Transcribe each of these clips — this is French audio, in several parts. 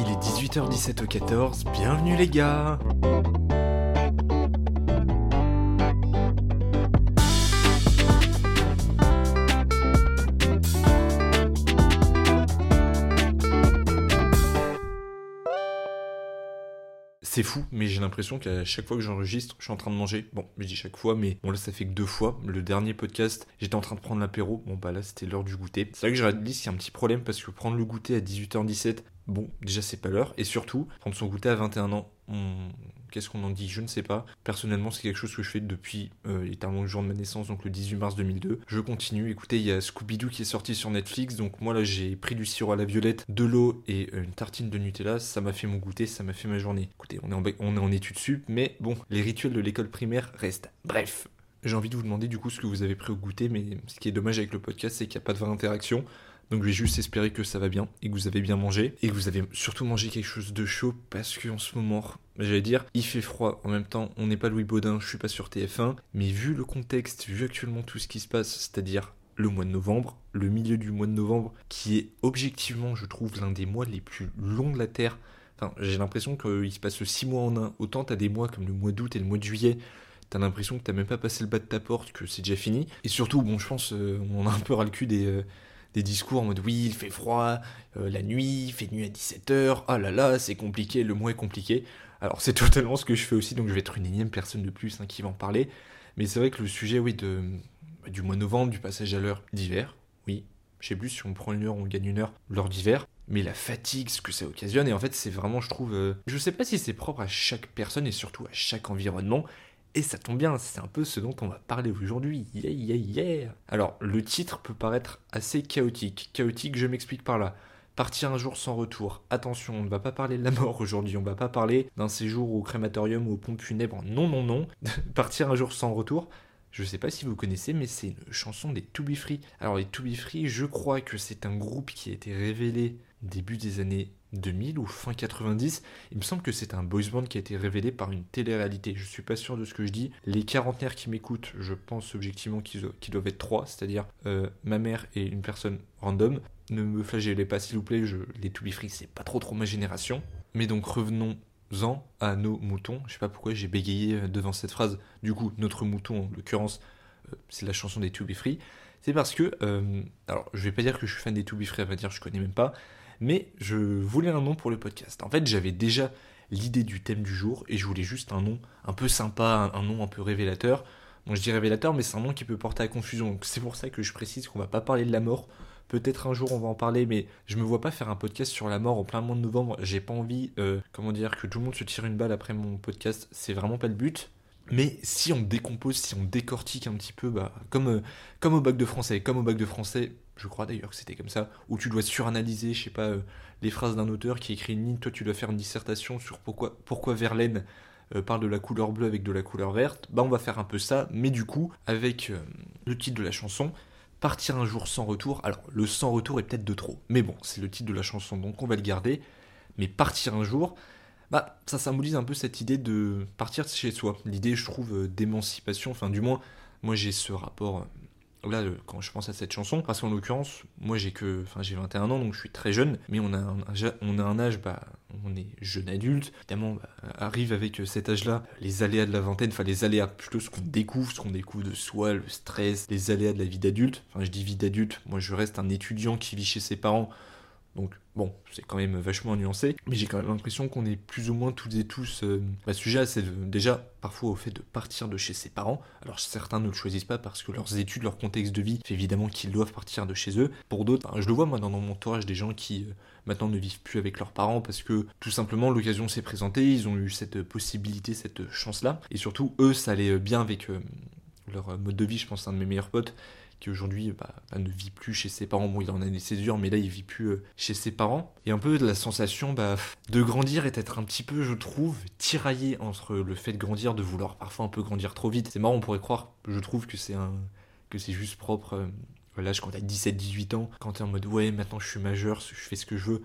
Il est 18h17 au 14, bienvenue les gars C'est fou, mais j'ai l'impression qu'à chaque fois que j'enregistre, je suis en train de manger. Bon, je dis chaque fois, mais bon là ça fait que deux fois. Le dernier podcast, j'étais en train de prendre l'apéro. Bon bah là c'était l'heure du goûter. C'est vrai que je réalise qu'il y a un petit problème parce que prendre le goûter à 18h17, bon déjà c'est pas l'heure. Et surtout, prendre son goûter à 21 ans, qu'est-ce qu'on en dit? Je ne sais pas. Personnellement, c'est quelque chose que je fais depuis euh, littéralement le jour de ma naissance, donc le 18 mars 2002. Je continue. Écoutez, il y a Scooby-Doo qui est sorti sur Netflix, donc moi là j'ai pris du sirop à la violette, de l'eau et euh, une tartine de Nutella. Ça m'a fait mon goûter, ça m'a fait ma journée. Écoutez, on est en, on est en études sup, mais bon, les rituels de l'école primaire restent. Bref, j'ai envie de vous demander du coup ce que vous avez pris au goûter, mais ce qui est dommage avec le podcast, c'est qu'il n'y a pas de vraie interaction. Donc je vais juste espérer que ça va bien et que vous avez bien mangé et que vous avez surtout mangé quelque chose de chaud parce qu'en ce moment, j'allais dire, il fait froid. En même temps, on n'est pas Louis Baudin, je suis pas sur TF1, mais vu le contexte, vu actuellement tout ce qui se passe, c'est-à-dire le mois de novembre, le milieu du mois de novembre, qui est objectivement, je trouve, l'un des mois les plus longs de la Terre. Enfin, j'ai l'impression qu'il se passe six mois en un. Autant t'as des mois comme le mois d'août et le mois de juillet, t'as l'impression que t'as même pas passé le bas de ta porte, que c'est déjà fini. Et surtout, bon, je pense, euh, on a un peu ras le cul des, euh, des discours en mode oui, il fait froid, euh, la nuit, il fait nuit à 17h, ah là là, c'est compliqué, le mois est compliqué. Alors c'est totalement ce que je fais aussi, donc je vais être une énième personne de plus hein, qui va en parler. Mais c'est vrai que le sujet, oui, de, du mois novembre, du passage à l'heure d'hiver, oui, je sais plus si on prend une heure, on gagne une heure, l'heure d'hiver, mais la fatigue, ce que ça occasionne, et en fait c'est vraiment, je trouve, euh, je sais pas si c'est propre à chaque personne et surtout à chaque environnement, et ça tombe bien, c'est un peu ce dont on va parler aujourd'hui. Yeah, yeah, yeah. Alors, le titre peut paraître assez chaotique. Chaotique, je m'explique par là. Partir un jour sans retour. Attention, on ne va pas parler de la mort aujourd'hui, on ne va pas parler d'un séjour au crématorium ou aux pompes funèbres. Non, non, non. Partir un jour sans retour. Je ne sais pas si vous connaissez, mais c'est une chanson des To Be Free. Alors, les To Be Free, je crois que c'est un groupe qui a été révélé début des années 2000 ou fin 90. Il me semble que c'est un boys band qui a été révélé par une télé-réalité. Je suis pas sûr de ce que je dis. Les quarantenaires qui m'écoutent, je pense objectivement qu'ils doivent être trois, c'est-à-dire euh, ma mère et une personne random. Ne me flagellez pas s'il vous plaît, je, les To Be Free c'est pas trop trop ma génération. Mais donc revenons-en à nos moutons. Je sais pas pourquoi j'ai bégayé euh, devant cette phrase. Du coup, notre mouton en l'occurrence, euh, c'est la chanson des To Be Free. C'est parce que, alors je vais pas dire que je suis fan des To Be Free, à vrai dire je connais même pas, mais je voulais un nom pour le podcast. En fait, j'avais déjà l'idée du thème du jour et je voulais juste un nom un peu sympa, un, nom un peu révélateur. Bon, je dis révélateur, mais c'est un nom qui peut porter à confusion. Donc c'est pour ça que je précise qu'on va pas parler de la mort. Peut-être un jour on va en parler, mais je me vois pas faire un podcast sur la mort en plein mois de novembre. J'ai pas envie, euh, comment dire, que tout le monde se tire une balle après mon podcast. C'est vraiment pas le but. Mais si on décompose, si on décortique un petit peu, bah, comme, euh, comme au bac de français, comme au bac de français, je crois d'ailleurs que c'était comme ça, où tu dois suranalyser, je sais pas, euh, les phrases d'un auteur qui écrit une ligne, toi tu dois faire une dissertation sur pourquoi, Verlaine euh, parle de la couleur bleue avec de la couleur verte, bah on va faire un peu ça, mais du coup, avec le titre de la chanson, Partir un jour sans retour, alors le sans retour est peut-être de trop, mais bon, c'est le titre de la chanson, donc on va le garder, mais partir un jour, bah, ça symbolise un peu cette idée de partir chez soi. L'idée, je trouve, euh, d'émancipation. Enfin, du moins, moi, j'ai ce rapport. Là, quand je pense à cette chanson, parce qu'en l'occurrence, moi, j'ai que, enfin, j'ai 21 ans, donc je suis très jeune. Mais on a un, on a un âge, bah, on est jeune adulte. Évidemment, bah, arrive avec euh, cet âge-là les aléas de la vingtaine. Enfin, les aléas plutôt ce qu'on découvre, ce qu'on découvre de soi, le stress, les aléas de la vie d'adulte. Enfin, je dis vie d'adulte. Moi, je reste un étudiant qui vit chez ses parents. Donc bon, c'est quand même vachement nuancé, mais j'ai quand même l'impression qu'on est plus ou moins toutes et tous euh, bah, sujet c'est déjà parfois au fait de partir de chez ses parents. Alors certains ne le choisissent pas parce que leurs études, leur contexte de vie fait évidemment qu'ils doivent partir de chez eux. Pour d'autres, je le vois moi dans mon entourage des gens qui euh, maintenant ne vivent plus avec leurs parents parce que tout simplement l'occasion s'est présentée, ils ont eu cette possibilité, cette chance-là, et surtout eux ça allait bien avec euh, leur mode de vie. Je pense un de mes meilleurs potes qui aujourd'hui bah, bah, ne vit plus chez ses parents. Bon, il en a des césures, mais là, il vit plus euh, chez ses parents. Et un peu de la sensation bah, de grandir et d'être un petit peu, je trouve, tiraillé entre le fait de grandir, de vouloir parfois un peu grandir trop vite. C'est marrant, on pourrait croire, je trouve que c'est un que c'est juste propre euh, l'âge quand t'as 17-18 ans, quand t'es en mode ouais, maintenant je suis majeur, je fais ce que je veux.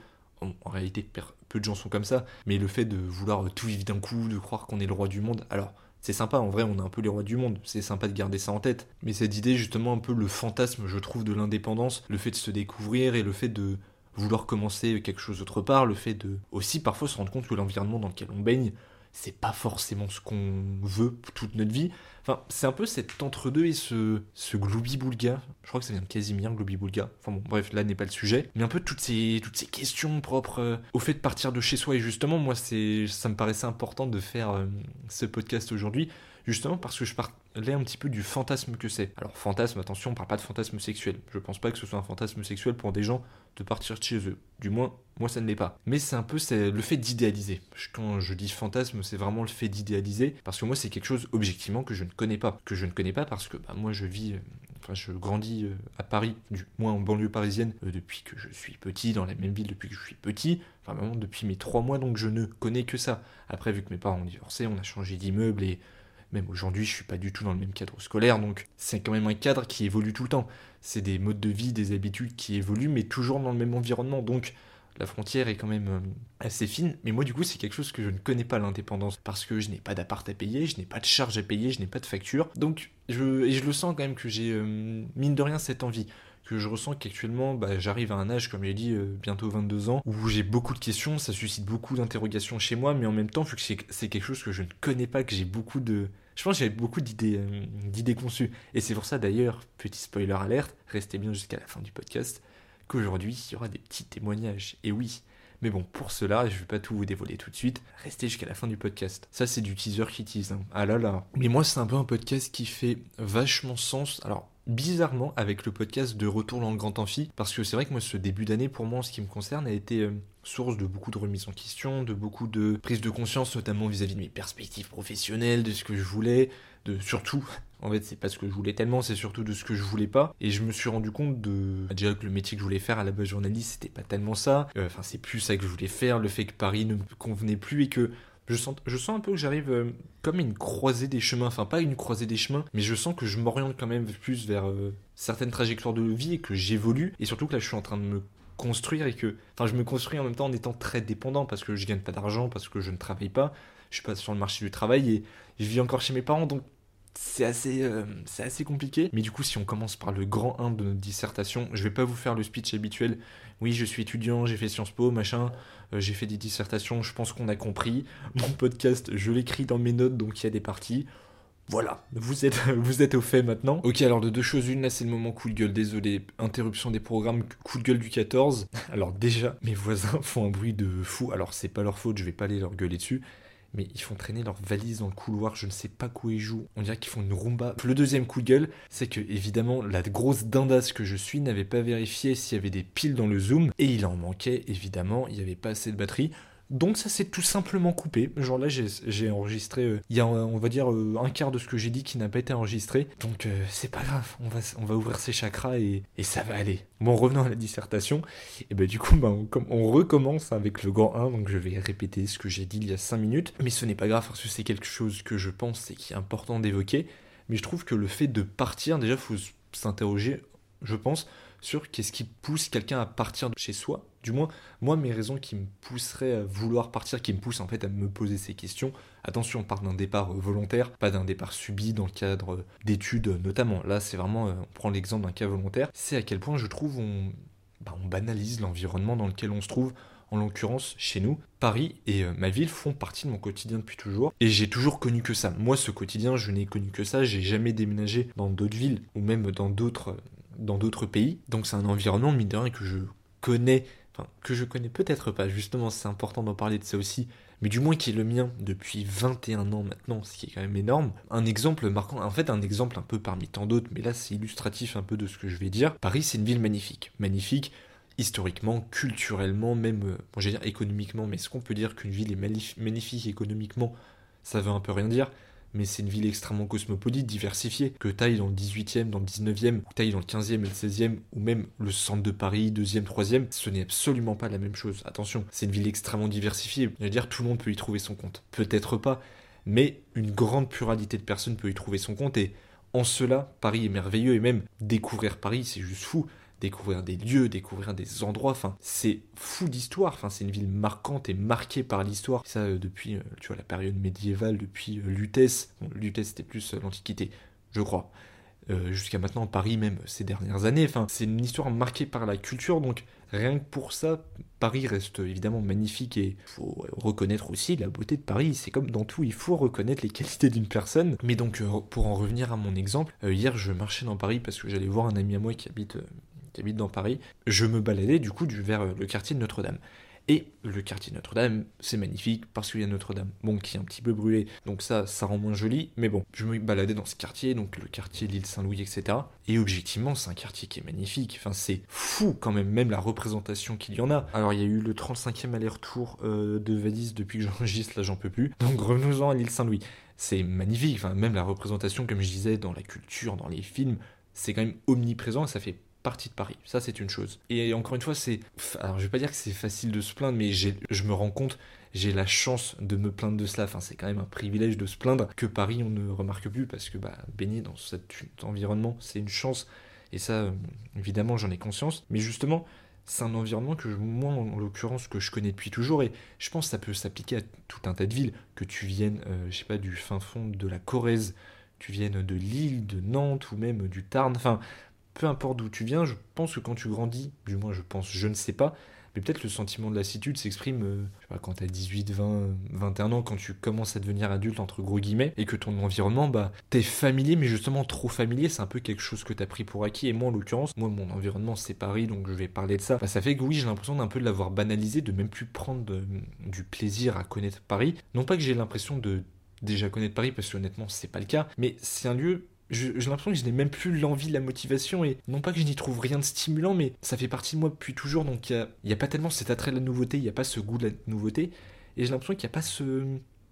En, réalité, peu de gens sont comme ça, mais le fait de vouloir tout vivre d'un coup, de croire qu'on est le roi du monde, alors c'est sympa, en vrai, on est un peu les rois du monde, c'est sympa de garder ça en tête. Mais cette idée, justement, un peu le fantasme, je trouve, de l'indépendance, le fait de se découvrir et le fait de vouloir commencer quelque chose autre part, le fait de aussi parfois se rendre compte que l'environnement dans lequel on baigne, c'est pas forcément ce qu'on veut toute notre vie. Enfin, c'est un peu cet entre-deux et ce, ce gloubi-boulga. Je crois que ça vient de Casimir, gloubi-boulga. Enfin bon, bref, là n'est pas le sujet. Mais un peu toutes ces, toutes ces questions propres euh, au fait de partir de chez soi. Et justement, moi, c'est, ça me paraissait important de faire euh, ce podcast aujourd'hui justement parce que je parlais un petit peu du fantasme que c'est. Alors fantasme, attention, on parle pas de fantasme sexuel. Je pense pas que ce soit un fantasme sexuel pour des gens de partir de chez eux. Du moins, moi ça ne l'est pas. Mais c'est un peu le fait d'idéaliser. Quand je dis fantasme, c'est vraiment le fait d'idéaliser parce que moi c'est quelque chose objectivement que je ne connais pas. Que je ne connais pas parce que bah, moi je vis... Euh, enfin, je grandis euh, à Paris, du moins en banlieue parisienne, euh, depuis que je suis petit, dans la même ville depuis que je suis petit, enfin vraiment depuis mes trois mois, donc je ne connais que ça. Après, vu que mes parents ont divorcé, on a changé d'immeuble et même aujourd'hui, je suis pas du tout dans le même cadre scolaire, donc c'est quand même un cadre qui évolue tout le temps. C'est des modes de vie, des habitudes qui évoluent, mais toujours dans le même environnement. Donc la frontière est quand même euh, assez fine. Mais moi, du coup, c'est quelque chose que je ne connais pas l'indépendance parce que je n'ai pas d'appart à payer, je n'ai pas de charge à payer, je n'ai pas de facture. Donc, je, et je le sens quand même que j'ai euh, mine de rien cette envie que je ressens qu'actuellement, bah, j'arrive à un âge, comme j'ai dit, euh, bientôt 22 ans, où j'ai beaucoup de questions, ça suscite beaucoup d'interrogations chez moi, mais en même temps, vu que c'est quelque chose que je ne connais pas, que j'ai beaucoup de, je pense que j'avais beaucoup d'idées, euh, d'idées conçues. Et c'est pour ça d'ailleurs, petit spoiler alerte, restez bien jusqu'à la fin du podcast, qu'aujourd'hui il y aura des petits témoignages. Et oui, mais bon, pour cela, je ne vais pas tout vous dévoiler tout de suite. Restez jusqu'à la fin du podcast. Ça, c'est du teaser qui tease. Hein. Ah là là. Mais moi, c'est un peu un podcast qui fait vachement sens. Alors, bizarrement, avec le podcast de Retour dans le Grand Amphi, parce que c'est vrai que moi, ce début d'année, pour moi, en ce qui me concerne, a été euh, source de beaucoup de remises en question, de beaucoup de prise de conscience, notamment vis-à-vis de mes perspectives professionnelles, de ce que je voulais, de surtout en fait, c'est pas ce que je voulais tellement, c'est surtout de ce que je voulais pas. Et je me suis rendu compte de. Bah, déjà que le métier que je voulais faire à la base journaliste, c'était pas tellement ça. Euh, enfin, c'est plus ça que je voulais faire. Le fait que Paris ne me convenait plus et que je sens, je sens un peu que j'arrive euh, comme une croisée des chemins, enfin pas une croisée des chemins, mais je sens que je m'oriente quand même plus vers euh, certaines trajectoires de vie et que j'évolue, et surtout que là je suis en train de me construire et que, enfin je me construis en même temps en étant très dépendant parce que je gagne pas d'argent, parce que je ne travaille pas, je suis pas sur le marché du travail et je vis encore chez mes parents, donc c'est assez, euh, c'est assez compliqué. Mais du coup, si on commence par le grand 1 de notre dissertation, je vais pas vous faire le speech habituel. Oui, je suis étudiant, j'ai fait Sciences Po, machin, euh, j'ai fait des dissertations, je pense qu'on a compris. Mon podcast, je l'écris dans mes notes, donc il y a des parties. Voilà, vous êtes, vous êtes au fait maintenant. Ok, alors de deux choses, une, là c'est le moment coup de gueule, désolé, interruption des programmes, coup de gueule du 14. Alors déjà, mes voisins font un bruit de fou, alors c'est pas leur faute, je vais pas aller leur gueuler dessus, mais ils font traîner leurs valises dans le couloir, je ne sais pas quoi ils jouent, on dirait qu'ils font une rumba. Le deuxième coup de gueule, c'est que évidemment la grosse dindasse que je suis n'avait pas vérifié s'il y avait des piles dans le zoom, et il en manquait évidemment, il n'y avait pas assez de batterie. Donc ça s'est tout simplement coupé. Genre là j'ai enregistré, euh, il y a on va dire euh, un quart de ce que j'ai dit qui n'a pas été enregistré. Donc euh, c'est pas grave, on va, ouvrir ses chakras et, ça va aller. Bon revenons à la dissertation, et ben du coup bah, on, on, recommence avec le grand 1, donc je vais répéter ce que j'ai dit il y a 5 minutes. Mais ce n'est pas grave parce que c'est quelque chose que je pense et qui est important d'évoquer. Mais je trouve que le fait de partir, déjà faut s'interroger, je pense, sur qu'est-ce qui pousse quelqu'un à partir de chez soi. Du moins, moi, mes raisons qui me pousseraient à vouloir partir, qui me poussent en fait à me poser ces questions. Attention, on parle d'un départ euh, volontaire, pas d'un départ subi dans le cadre euh, d'études euh, notamment. Là, c'est vraiment, on prend l'exemple d'un cas volontaire. C'est à quel point je trouve on, bah, on banalise l'environnement dans lequel on se trouve en l'occurrence chez nous, Paris et ma ville font partie de mon quotidien depuis toujours. Et j'ai toujours connu que ça. Moi, ce quotidien, je n'ai connu que ça. J'ai jamais déménagé dans d'autres villes ou même dans d'autres dans d'autres pays. Donc c'est un environnement, mine de que je connais, enfin, que je connais peut-être pas, justement, c'est important d'en parler de ça aussi, mais du moins qui est le mien depuis 21 ans maintenant, ce qui est quand même énorme. Un exemple marquant, en fait un exemple un peu parmi tant d'autres, mais là c'est illustratif un peu de ce que je vais dire. Paris c'est une ville magnifique, magnifique historiquement, culturellement, même, euh, bon j'allais dire économiquement, mais est-ce qu'on peut dire qu'une ville est magnifique économiquement? Ça veut un peu rien dire mais c'est une ville extrêmement cosmopolite, diversifiée, que taille dans le 18e, dans le 19e, ou taille dans le 15e et le 16e, ou même le centre de Paris, 2e, 3e, ce n'est absolument pas la même chose. Attention, c'est une ville extrêmement diversifiée, je veux dire, tout le monde peut y trouver son compte. Peut-être pas, mais une grande pluralité de personnes peut y trouver son compte, et en cela, Paris est merveilleux, et même découvrir Paris, c'est juste fou découvrir des lieux, découvrir des endroits. Enfin, c'est fou d'histoire. Enfin, c'est une ville marquante et marquée par l'histoire. Ça, euh, depuis, euh, tu vois, la période médiévale, depuis euh, Lutèce. Lutèce, c'était plus l'Antiquité, je crois. euh, jusqu'à maintenant Paris même ces dernières années. Enfin, c'est une histoire marquée par la culture, donc rien que pour ça, Paris reste évidemment magnifique et faut reconnaître aussi la beauté de Paris. C'est comme dans tout, il faut reconnaître les qualités d'une personne. Mais donc, euh, pour en revenir à mon exemple, euh, hier je marchais dans Paris parce que j'allais voir un ami à moi qui habite, qui habite dans Paris. Je me baladais du coup vers le quartier de Notre-Dame. Et le quartier Notre-Dame, c'est magnifique parce qu'il y a Notre-Dame, bon, qui est un petit peu brûlé, donc ça, ça rend moins joli, mais bon, je me baladais dans ce quartier, donc le quartier de l'île Saint-Louis, etc. Et objectivement, c'est un quartier qui est magnifique, enfin, c'est fou quand même, même la représentation qu'il y en a. Alors, il y a eu le 35e aller-retour euh, de Vadis depuis que j'enregistre, là, j'en peux plus. Donc, revenons-en à l'île Saint-Louis. C'est magnifique, enfin, même la représentation, comme je disais, dans la culture, dans les films, c'est quand même omniprésent, ça fait partie de Paris. Ça, c'est une chose. Et encore une fois, c'est. Alors, je vais pas dire que c'est facile de se plaindre, mais je me rends compte, j'ai la chance de me plaindre de cela. Enfin, c'est quand même un privilège de se plaindre que Paris, on ne remarque plus parce que bah, baigner dans cet environnement, c'est une chance. Et ça, euh, évidemment, j'en ai conscience. Mais justement, c'est un environnement que moi, en l'occurrence, que je connais depuis toujours. Et je pense que ça peut s'appliquer à tout un tas de villes. Que tu viennes, euh, je sais pas, du fin fond de la Corrèze, tu viennes de Lille, de Nantes ou même du Tarn. Enfin, peu importe d'où tu viens, je pense que quand tu grandis, du moins je pense, je ne sais pas, mais peut-être le sentiment de lassitude s'exprime euh, je sais pas, quand tu as 18, 20, 21 ans, quand tu commences à devenir adulte, entre gros guillemets, et que ton environnement, bah, t'es familier, mais justement trop familier, c'est un peu quelque chose que t'as pris pour acquis. Et moi, en l'occurrence, moi, mon environnement, c'est Paris, donc je vais parler de ça. Bah, ça fait que oui, j'ai l'impression d'un peu de l'avoir banalisé, de même plus prendre du plaisir à connaître Paris. Non pas que j'ai l'impression de déjà connaître Paris, parce que honnêtement, c'est pas le cas, mais c'est un lieu j'ai l'impression que je n'ai même plus l'envie, la motivation, et non pas que je n'y trouve rien de stimulant, mais ça fait partie de moi depuis toujours, donc il n'y a, pas tellement cet attrait de la nouveauté, il n'y a pas ce goût de la nouveauté, et j'ai l'impression qu'il n'y a pas ce,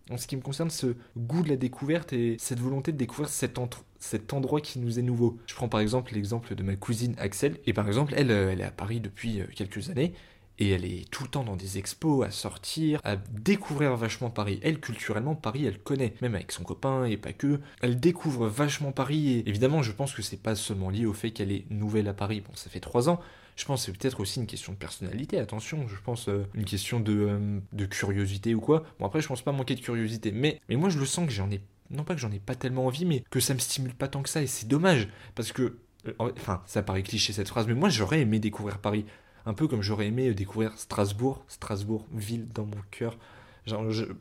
en ce qui me concerne, ce goût de la découverte et cette volonté de découvrir cet, cet endroit qui nous est nouveau. Je prends par exemple l'exemple de ma cousine Axel, et par exemple, elle, euh, elle est à Paris depuis euh, quelques années, et elle est tout le temps dans des expos, à sortir, à découvrir vachement Paris. Elle, culturellement, Paris, elle connaît, même avec son copain et pas que. Elle découvre vachement Paris et évidemment, je pense que c'est pas seulement lié au fait qu'elle est nouvelle à Paris. Bon, ça fait trois ans. Je pense que c'est peut-être aussi une question de personnalité, attention, je pense euh, une question de, euh, de, curiosité ou quoi. Bon après je pense pas manquer de curiosité, mais, mais moi je le sens que j'en ai, non pas que j'en ai pas tellement envie, mais que ça me stimule pas tant que ça, et c'est dommage, parce que, euh, enfin ça paraît cliché cette phrase, mais moi j'aurais aimé découvrir Paris un peu comme j'aurais aimé découvrir Strasbourg, Strasbourg, ville dans mon cœur.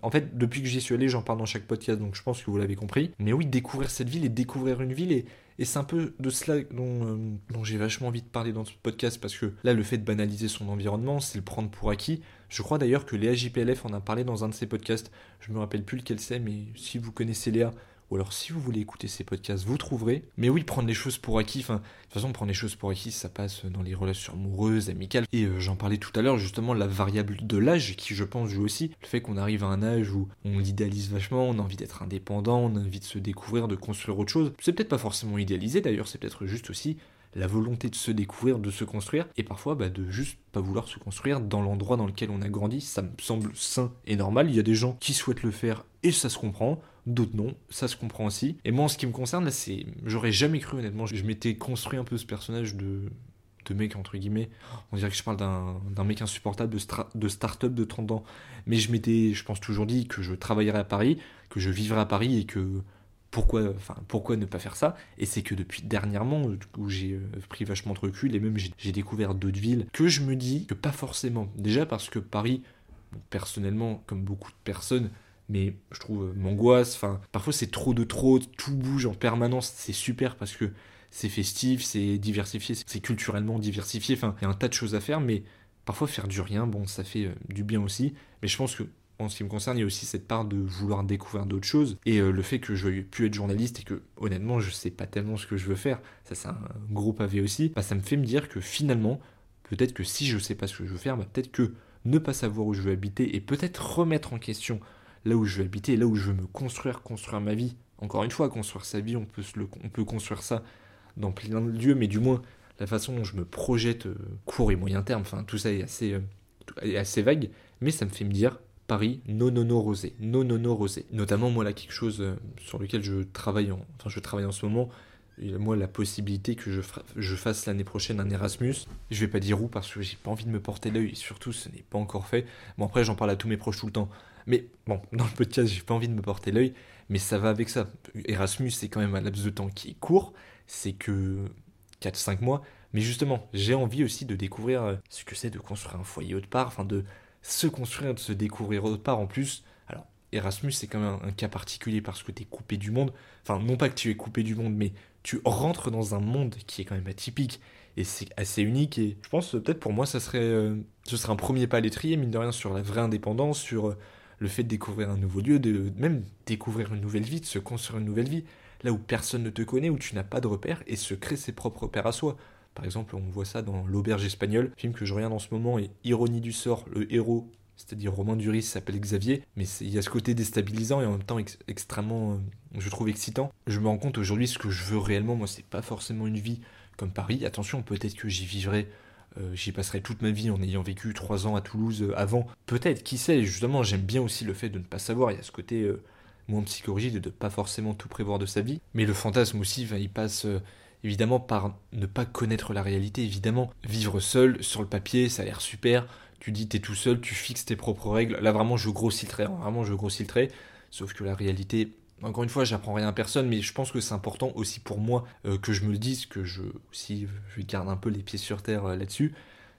en fait, depuis que j'y suis allé, j'en parle dans chaque podcast, donc je pense que vous l'avez compris. Mais oui, découvrir cette ville et découvrir une ville, et, c'est un peu de cela dont, euh, dont j'ai vachement envie de parler dans ce podcast, parce que là, le fait de banaliser son environnement, c'est le prendre pour acquis. Je crois d'ailleurs que Léa JPLF en a parlé dans un de ses podcasts. Je me rappelle plus lequel c'est, mais si vous connaissez Léa, ou alors si vous voulez écouter ces podcasts, vous trouverez. Mais oui, prendre les choses pour acquis, enfin, de toute façon, prendre les choses pour acquis, ça passe dans les relations amoureuses, amicales. Et euh, j'en parlais tout à l'heure, justement, la variable de l'âge, qui je pense joue aussi. Le fait qu'on arrive à un âge où on l'idéalise vachement, on a envie d'être indépendant, on a envie de se découvrir, de construire autre chose. C'est peut-être pas forcément idéalisé d'ailleurs, c'est peut-être juste aussi la volonté de se découvrir, de se construire, et parfois bah, de juste pas vouloir se construire dans l'endroit dans lequel on a grandi, ça me semble sain et normal. Il y a des gens qui souhaitent le faire et ça se comprend, d'autres non, ça se comprend aussi. Et moi en ce qui me concerne, là c'est. J'aurais jamais cru honnêtement, je m'étais construit un peu ce personnage de de mec entre guillemets on dirait que je parle d'un mec insupportable de, de start-up de 30 ans mais je m'étais je pense toujours dit que je travaillerais à Paris que je vivrais à Paris et que pourquoi, enfin, pourquoi ne pas faire ça? Et c'est que depuis dernièrement, où j'ai euh, pris vachement de recul, et même j'ai découvert d'autres villes, que je me dis que pas forcément. Déjà parce que Paris, personnellement, comme beaucoup de personnes, mais je trouve euh, m'angoisse, enfin, parfois c'est trop de trop, tout bouge en permanence, c'est super parce que c'est festif, c'est diversifié, c'est culturellement diversifié, enfin, il y a un tas de choses à faire, mais parfois faire du rien, bon, ça fait euh, du bien aussi, mais je pense que en ce qui me concerne, il y a aussi cette part de vouloir découvrir d'autres choses. Et euh, le fait que je veuille plus être journaliste et que, honnêtement, je sais pas tellement ce que je veux faire, ça c'est un gros pavé aussi, bah, ça me fait me dire que finalement, peut-être que si je sais pas ce que je veux faire, bah, peut-être que ne pas savoir où je veux habiter et peut-être remettre en question là où je veux habiter, là où je veux me construire, construire ma vie. Encore une fois, construire sa vie, on peut, on peut construire ça dans plein de lieux, mais du moins, la façon dont je me projette euh, court et moyen terme, enfin tout ça est assez, euh, est assez vague, mais ça me fait me dire, Paris, non non non rosé, non non non rosé. Notamment moi là quelque chose euh, sur lequel je travaille en, enfin je travaille en ce moment, moi la possibilité que je, je fasse l'année prochaine un Erasmus. Je vais pas dire où parce que j'ai pas envie de me porter l'œil et surtout ce n'est pas encore fait. Bon après j'en parle à tous mes proches tout le temps. Mais bon, dans le podcast j'ai pas envie de me porter l'œil, mais ça va avec ça. Erasmus c'est quand même un laps de temps qui est court, c'est que 4-5 mois. Mais justement, j'ai envie aussi de découvrir euh, ce que c'est de construire un foyer autre part, enfin de se construire, de se découvrir autre part en plus. Alors, Erasmus, c'est quand même un, cas particulier parce que tu es coupé du monde. Enfin, non pas que tu es coupé du monde, mais tu rentres dans un monde qui est quand même atypique et c'est assez unique. Et je pense peut-être pour moi, ça serait, euh, ce serait un premier pas à l'étrier, mine de rien, sur la vraie indépendance, sur euh, le fait de découvrir un nouveau lieu, de même découvrir une nouvelle vie, de se construire une nouvelle vie, là où personne ne te connaît, où tu n'as pas de repères, et se créer ses propres repères à soi. Par exemple, on voit ça dans L'Auberge espagnole, film que je regarde en ce moment, et ironie du sort, le héros, c'est-à-dire Romain Duris, s'appelle Xavier, mais il y a ce côté déstabilisant et en même temps extrêmement, euh, je trouve, excitant. Je me rends compte aujourd'hui, ce que je veux réellement, moi, c'est pas forcément une vie comme Paris. Attention, peut-être que j'y vivrai euh, j'y passerai toute ma vie en ayant vécu trois ans à Toulouse euh, avant. Peut-être, qui sait, justement, j'aime bien aussi le fait de ne pas savoir. Il y a ce côté moins psychologique de ne pas forcément tout prévoir de sa vie. Mais le fantasme aussi, il passe évidemment par ne pas connaître la réalité, évidemment. Vivre seul, sur le papier, ça a l'air super. Tu dis t'es tout seul, tu fixes tes propres règles. Là vraiment je grossis le hein. vraiment je grossis trait. Sauf que la réalité, encore une fois, j'apprends rien à personne, mais je pense que c'est important aussi pour moi euh, que je me le dise, que je aussi je garde un peu les pieds sur terre euh, là-dessus.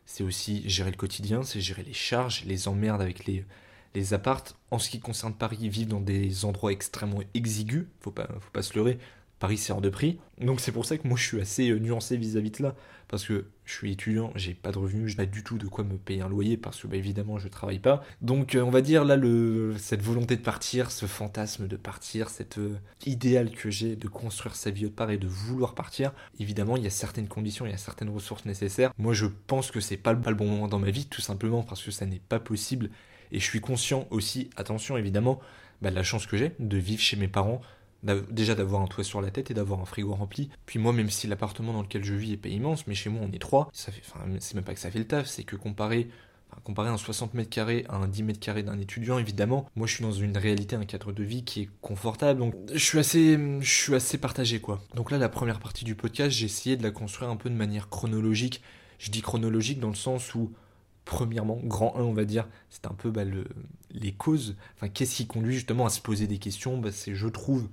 C'est aussi gérer le quotidien, c'est gérer les charges, les emmerdes avec les, les appartes. En ce qui concerne Paris, vivre dans des endroits extrêmement exigus, faut pas, faut pas se leurrer. Paris c'est hors de prix. Donc c'est pour ça que moi je suis assez euh, nuancé vis-à-vis de cela. Parce que je suis étudiant, j'ai pas de revenus, j'ai pas du tout de quoi me payer un loyer parce que bah, évidemment je travaille pas. Donc euh, on va dire là le, cette volonté de partir, ce fantasme de partir, cet euh, idéal que j'ai de construire sa vie autre part et de vouloir partir, évidemment il y a certaines conditions, il y a certaines ressources nécessaires. Moi je pense que c'est pas, pas le bon moment dans ma vie tout simplement parce que ça n'est pas possible. Et je suis conscient aussi, attention évidemment, bah, de la chance que j'ai de vivre chez mes parents, déjà d'avoir un toit sur la tête et d'avoir un frigo rempli. Puis moi, même si l'appartement dans lequel je vis est pas immense, mais chez moi on est trois, ça fait, enfin, c'est même pas que ça fait le taf, c'est que comparé, comparé un 60 mètres carrés à un 10 mètres carrés d'un étudiant, évidemment, moi je suis dans une réalité, un cadre de vie qui est confortable, donc je suis assez, je suis assez partagé quoi. Donc là, la première partie du podcast, j'ai essayé de la construire un peu de manière chronologique. Je dis chronologique dans le sens où premièrement, grand 1, on va dire, c'est un peu bah, le, les causes. Enfin, qu'est-ce qui conduit justement à se poser des questions? Bah, C'est, je trouve,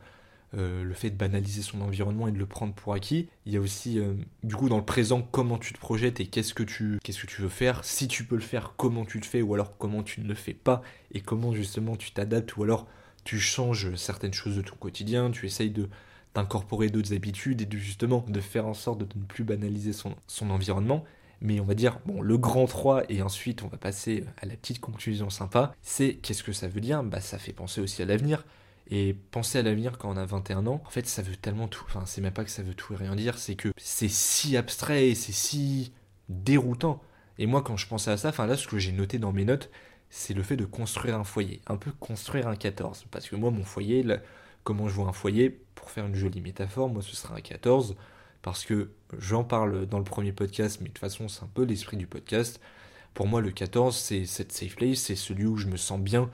euh, le fait de banaliser son environnement et de le prendre pour acquis. Il y a aussi, euh, du coup, dans le présent, comment tu te projettes et qu'est-ce que tu, qu'est-ce que tu veux faire. Si tu peux le faire, comment tu le fais ou alors comment tu ne le fais pas et comment justement tu t'adaptes ou alors tu changes certaines choses de ton quotidien, tu essayes de d'incorporer d'autres habitudes et de justement de faire en sorte de ne plus banaliser son, son environnement. Mais on va dire, bon, le grand 3, et ensuite on va passer à la petite conclusion sympa, c'est qu'est-ce que ça veut dire? Bah ça fait penser aussi à l'avenir. Et penser à l'avenir quand on a 21 ans, en fait, ça veut tellement tout. Enfin, c'est même pas que ça veut tout et rien dire, c'est que c'est si abstrait, c'est si déroutant. Et moi, quand je pensais à ça, enfin là, ce que j'ai noté dans mes notes, c'est le fait de construire un foyer. Un peu construire un 14. Parce que moi, mon foyer, comment je vois un foyer, pour faire une jolie métaphore, moi, ce sera un 14. Parce que j'en parle dans le premier podcast, mais de toute façon, c'est un peu l'esprit du podcast. Pour moi, le 14, c'est cette safe place, c'est celui où je me sens bien,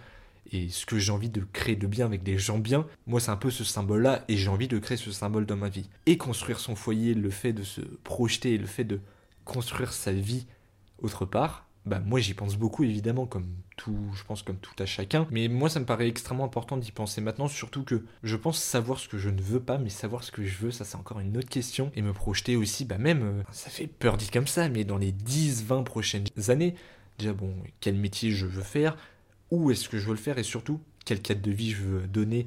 et ce que j'ai envie de créer de bien avec des gens bien, moi c'est un peu ce symbole-là et j'ai envie de créer ce symbole dans ma vie. Et construire son foyer, le fait de se projeter, le fait de construire sa vie autre part, bah moi j'y pense beaucoup évidemment comme tout, je pense comme tout à chacun, mais moi ça me paraît extrêmement important d'y penser maintenant, surtout que je pense savoir ce que je ne veux pas, mais savoir ce que je veux, ça c'est encore une autre question, et me projeter aussi, bah même, euh, ça fait peur dit comme ça, mais dans les 10-20 prochaines années, déjà bon, quel métier je veux faire, où est-ce que je veux le faire et surtout quel cadre de vie je veux donner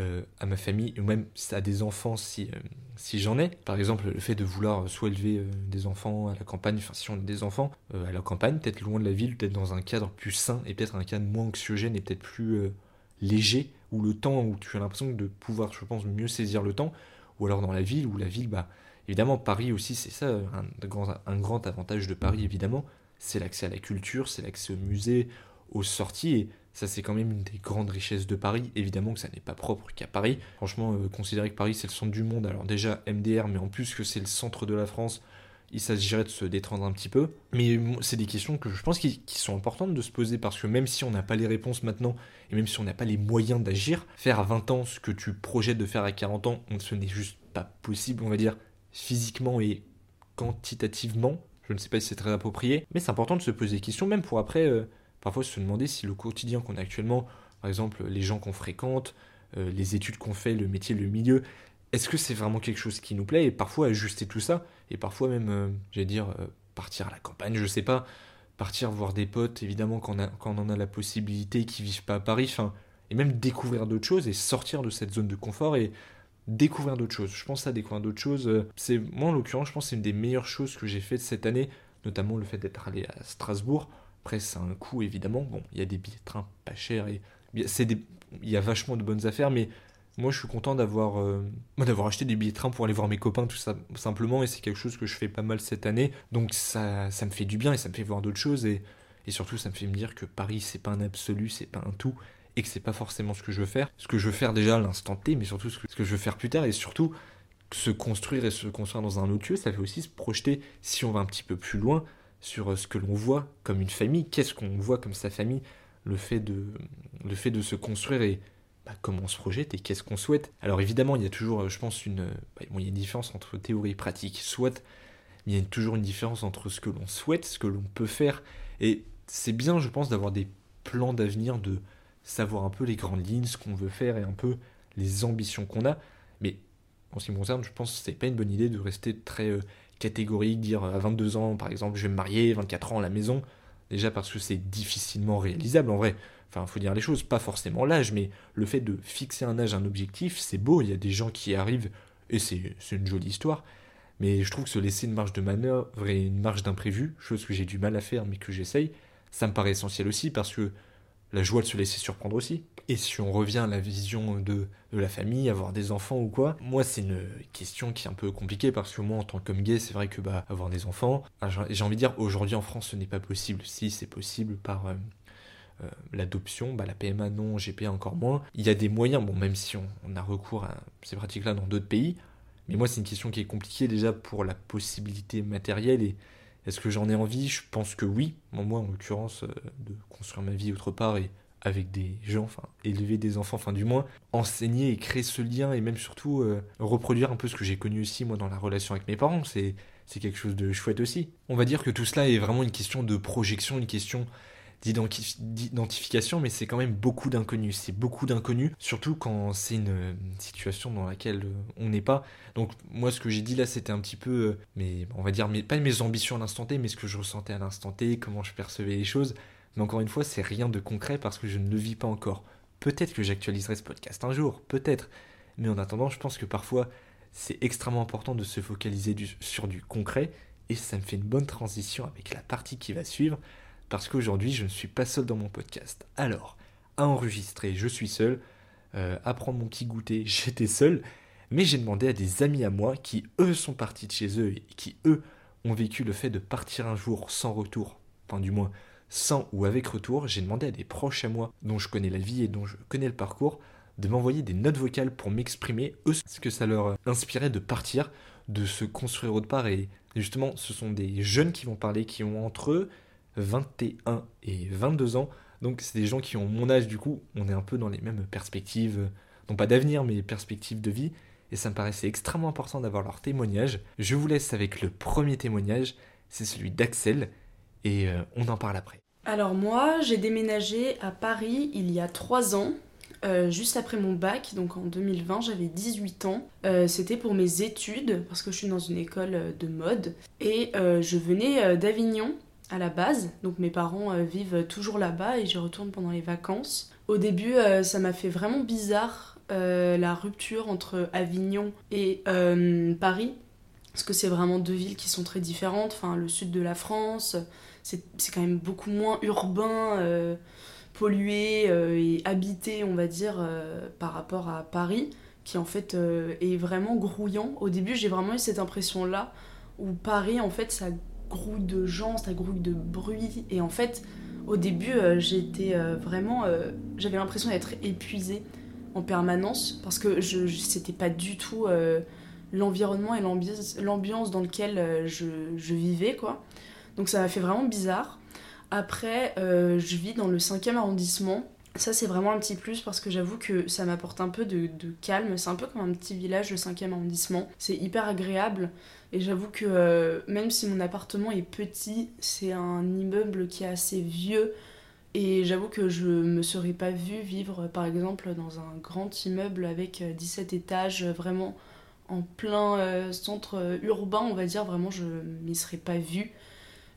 euh, à ma famille ou même à des enfants si, euh, si j'en ai. Par exemple, le fait de vouloir soit élever euh, des enfants à la campagne, enfin si on a des enfants à la campagne, peut-être loin de la ville, peut-être dans un cadre plus sain et peut-être un cadre moins anxiogène et peut-être plus léger, où le temps, où tu as l'impression de pouvoir, je pense, mieux saisir le temps, ou alors dans la ville, où la ville, bah, évidemment, Paris aussi, c'est ça, un grand, un grand avantage de Paris, évidemment, c'est l'accès à la culture, c'est l'accès au musée, aux sorties. Et ça, c'est quand même une des grandes richesses de Paris. Évidemment que ça n'est pas propre qu'à Paris. Franchement, euh, considérer que Paris, c'est le centre du monde, alors déjà MDR, mais en plus que c'est le centre de la France, il s'agirait de se détendre un petit peu. Mais c'est des questions que je pense qui, sont importantes de se poser parce que même si on n'a pas les réponses maintenant et même si on n'a pas les moyens d'agir, faire à 20 ans ce que tu projettes de faire à 40 ans, ce n'est juste pas possible, on va dire, physiquement et quantitativement. Je ne sais pas si c'est très approprié, mais c'est important de se poser des questions, même pour après euh, parfois se demander si le quotidien qu'on a actuellement, par exemple les gens qu'on fréquente, euh, les études qu'on fait, le métier, le milieu, est-ce que c'est vraiment quelque chose qui nous plaît? Et parfois ajuster tout ça, et parfois même, euh, j'allais dire, euh, partir à la campagne, je sais pas, partir voir des potes, évidemment, quand on, a, en a la possibilité, qui vivent pas à Paris, et même découvrir d'autres choses et sortir de cette zone de confort et découvrir d'autres choses. Je pense à découvrir d'autres choses. C'est moi en l'occurrence, je pense que c'est une des meilleures choses que j'ai faites cette année, notamment le fait d'être allé à Strasbourg. Après, c'est un coût évidemment. Bon, il y a des billets de train pas chers et c'est il y a vachement de bonnes affaires, mais moi je suis content d'avoir euh, d'avoir acheté des billets de train pour aller voir mes copains tout ça simplement et c'est quelque chose que je fais pas mal cette année. Donc ça, ça me fait du bien et ça me fait voir d'autres choses et, et surtout ça me fait me dire que Paris c'est pas un absolu, c'est pas un tout et que c'est pas forcément ce que je veux faire. Ce que je veux faire déjà à l'instant T, mais surtout ce que, ce que je veux faire plus tard et surtout se construire et se construire dans un autre lieu, ça fait aussi se projeter si on va un petit peu plus loin sur ce que l'on voit comme une famille, qu'est-ce qu'on voit comme sa famille, le fait de, le fait de se construire et bah, comment on se projette et qu'est-ce qu'on souhaite. Alors évidemment, il y a toujours, je pense, une, bah, il y a une différence entre théorie et pratique, soit il y a toujours une différence entre ce que l'on souhaite, ce que l'on peut faire, et c'est bien, je pense, d'avoir des plans d'avenir, de savoir un peu les grandes lignes, ce qu'on veut faire et un peu les ambitions qu'on a, mais en ce qui me concerne, je pense que c'est pas une bonne idée de rester très euh, catégorique, dire à 22 ans, par exemple, je vais me marier, 24 ans à la maison, déjà parce que c'est difficilement réalisable en vrai. Enfin, faut dire les choses, pas forcément l'âge, mais le fait de fixer un âge, un objectif, c'est beau, il y a des gens qui arrivent, et c'est une jolie histoire. Mais je trouve que se laisser une marge de manœuvre et une marge d'imprévu, chose que j'ai du mal à faire, mais que j'essaye, ça me paraît essentiel aussi, parce que la joie de se laisser surprendre aussi. Et si on revient à la vision de, la famille, avoir des enfants ou quoi, moi c'est une question qui est un peu compliquée parce que moi en tant qu'homme gay, c'est vrai que bah avoir des enfants, j'ai envie de dire aujourd'hui en France ce n'est pas possible. Si c'est possible par euh, euh, l'adoption, bah, la PMA non, GPA encore moins. Il y a des moyens, bon, même si on, a recours à ces pratiques-là dans d'autres pays, mais moi c'est une question qui est compliquée déjà pour la possibilité matérielle et est-ce que j'en ai envie? Je pense que oui. moi en l'occurrence, euh, de construire ma vie autre part et avec des gens, enfin élever des enfants, enfin du moins enseigner et créer ce lien et même surtout euh, reproduire un peu ce que j'ai connu aussi moi dans la relation avec mes parents, c'est c'est quelque chose de chouette aussi. On va dire que tout cela est vraiment une question de projection, une question d'identification, mais c'est quand même beaucoup d'inconnus. C'est beaucoup d'inconnus, surtout quand c'est une, situation dans laquelle euh, on n'est pas. Donc moi, ce que j'ai dit là, c'était un petit peu, euh, mais on va dire, mais, pas mes ambitions à l'instant T, mais ce que je ressentais à l'instant T, comment je percevais les choses. Mais encore une fois, c'est rien de concret parce que je ne le vis pas encore. Peut-être que j'actualiserai ce podcast un jour, peut-être. Mais en attendant, je pense que parfois, c'est extrêmement important de se focaliser sur du concret. Et ça me fait une bonne transition avec la partie qui va suivre parce qu'aujourd'hui je ne suis pas seul dans mon podcast. Alors, à enregistrer, je suis seul, euh, à prendre mon petit goûter, j'étais seul, mais j'ai demandé à des amis à moi qui eux sont partis de chez eux et qui eux ont vécu le fait de partir un jour sans retour, enfin du moins sans ou avec retour, j'ai demandé à des proches à moi dont je connais la vie et dont je connais le parcours de m'envoyer des notes vocales pour m'exprimer, eux, ce que ça leur inspirait de partir, de se construire autre part. Et justement, ce sont des jeunes qui vont parler, qui ont entre eux 21 et 22 ans. Donc c'est des gens qui ont mon âge du coup, on est un peu dans les mêmes perspectives, non pas d'avenir mais perspectives de vie. Et ça me paraissait extrêmement important d'avoir leur témoignage. Je vous laisse avec le premier témoignage, c'est celui d'Axel, et euh, on en parle après. Alors moi, j'ai déménagé à Paris il y a 3 ans, euh, juste après mon bac, donc en 2020, j'avais 18 ans. Euh, c'était pour mes études, parce que je suis dans une école de mode. Et je venais d'Avignon, à la base. Donc mes parents euh, vivent toujours là-bas et j'y retourne pendant les vacances. Au début, euh, ça m'a fait vraiment bizarre euh, la rupture entre Avignon et Paris. Parce que c'est vraiment deux villes qui sont très différentes. Enfin, le sud de la France, c'est quand même beaucoup moins urbain, pollué et habité, on va dire, par rapport à Paris, qui en fait est vraiment grouillant. Au début, j'ai vraiment eu cette impression-là, où Paris, en fait, ça grouille de gens, ça grouille de bruit. Et en fait, au début, euh, j'étais euh, vraiment. Euh, j'avais l'impression d'être épuisée en permanence parce que je, c'était pas du tout l'environnement et l'ambiance dans lequel je, je, vivais, quoi. Donc ça m'a fait vraiment bizarre. Après, je vis dans le 5e arrondissement. Ça, c'est vraiment un petit plus parce que j'avoue que ça m'apporte un peu de, calme. C'est un peu comme un petit village, le 5e arrondissement. C'est hyper agréable. Et j'avoue que euh, même si mon appartement est petit, c'est un immeuble qui est assez vieux. Et j'avoue que je me serais pas vue vivre par exemple dans un grand immeuble avec 17 euh, étages, vraiment en plein centre urbain, on va dire, vraiment, je m'y serais pas vue.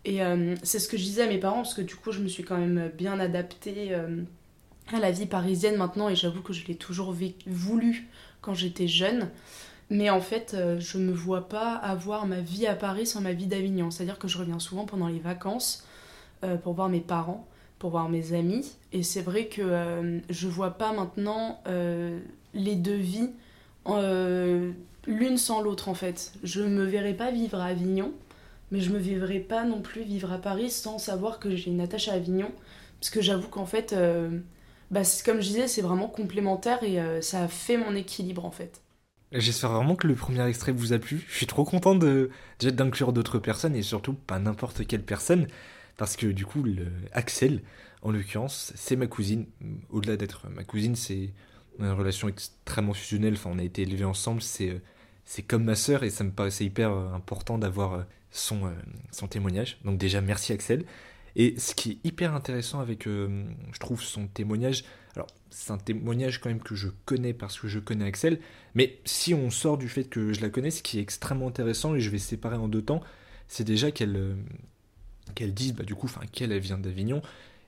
Et c'est ce que je disais à mes parents, parce que du coup, je me suis quand même bien adaptée à la vie parisienne maintenant, et j'avoue que je l'ai toujours voulu quand j'étais jeune. Mais en fait, je me vois pas avoir ma vie à Paris sans ma vie d'Avignon. C'est-à-dire que je reviens souvent pendant les vacances pour voir mes parents pour voir mes amis. Et c'est vrai que euh, je vois pas maintenant euh, les deux vies euh, l'une sans l'autre en fait. Je me verrais pas vivre à Avignon, mais je me verrais pas non plus vivre à Paris sans savoir que j'ai une attache à Avignon. Parce que j'avoue qu'en fait, bah, comme je disais, c'est vraiment complémentaire et ça a fait mon équilibre en fait. J'espère vraiment que le premier extrait vous a plu. Je suis trop content d'inclure d'autres personnes et surtout pas n'importe quelle personne parce que du coup, Axel, en l'occurrence, c'est ma cousine. Au-delà d'être ma cousine, c'est une relation extrêmement fusionnelle. Enfin, on a été élevés ensemble. C'est euh, c'est comme ma sœur et ça me paraissait hyper euh, important d'avoir euh, son, son témoignage. Donc déjà, merci Axel. Et ce qui est hyper intéressant avec, je trouve, son témoignage, alors c'est un témoignage quand même que je connais parce que je connais Axel, mais si on sort du fait que je la connais, ce qui est extrêmement intéressant, et je vais séparer en deux temps, c'est déjà qu'elle qu'elle dise bah, du coup qu'elle vient d'Avignon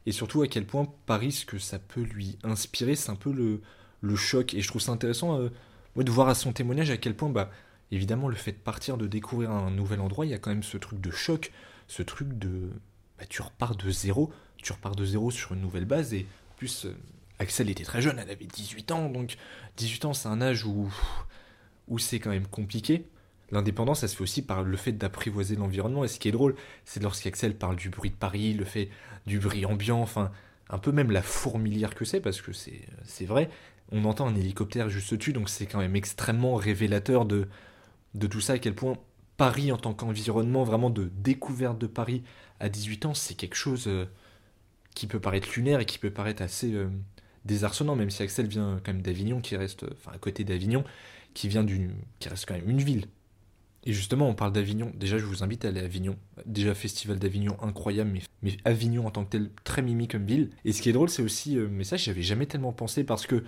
et surtout à quel point Paris ce que ça peut lui inspirer c'est un peu le, le choc et je trouve ça intéressant euh, de voir à son témoignage à quel point bah évidemment le fait de partir de découvrir un nouvel endroit il y a quand même ce truc de choc ce truc de bah, tu repars de zéro tu repars de zéro sur une nouvelle base et en plus euh, Axel était très jeune elle avait 18 ans donc 18 ans c'est un âge où où c'est quand même compliqué L'indépendance, ça se fait aussi par le fait d'apprivoiser l'environnement. Et ce qui est drôle, c'est lorsqu'Axel parle du bruit de Paris, le fait du bruit ambiant, enfin, un peu même la fourmilière que c'est, parce que c'est vrai. On entend un hélicoptère juste au-dessus, donc c'est quand même extrêmement révélateur de, de tout ça, à quel point Paris en tant qu'environnement, vraiment de découverte de Paris à 18 ans, c'est quelque chose euh, qui peut paraître lunaire et qui peut paraître assez euh, désarçonnant, même si Axel vient quand même d'Avignon, qui reste, enfin à côté d'Avignon, qui vient d'une, qui reste quand même une ville. Et justement, on parle d'Avignon. Déjà, je vous invite à aller à Avignon. Déjà, festival d'Avignon incroyable, mais, Avignon en tant que tel, très mimi comme ville. Et ce qui est drôle, c'est aussi, euh, mais ça, j'avais jamais tellement pensé parce que,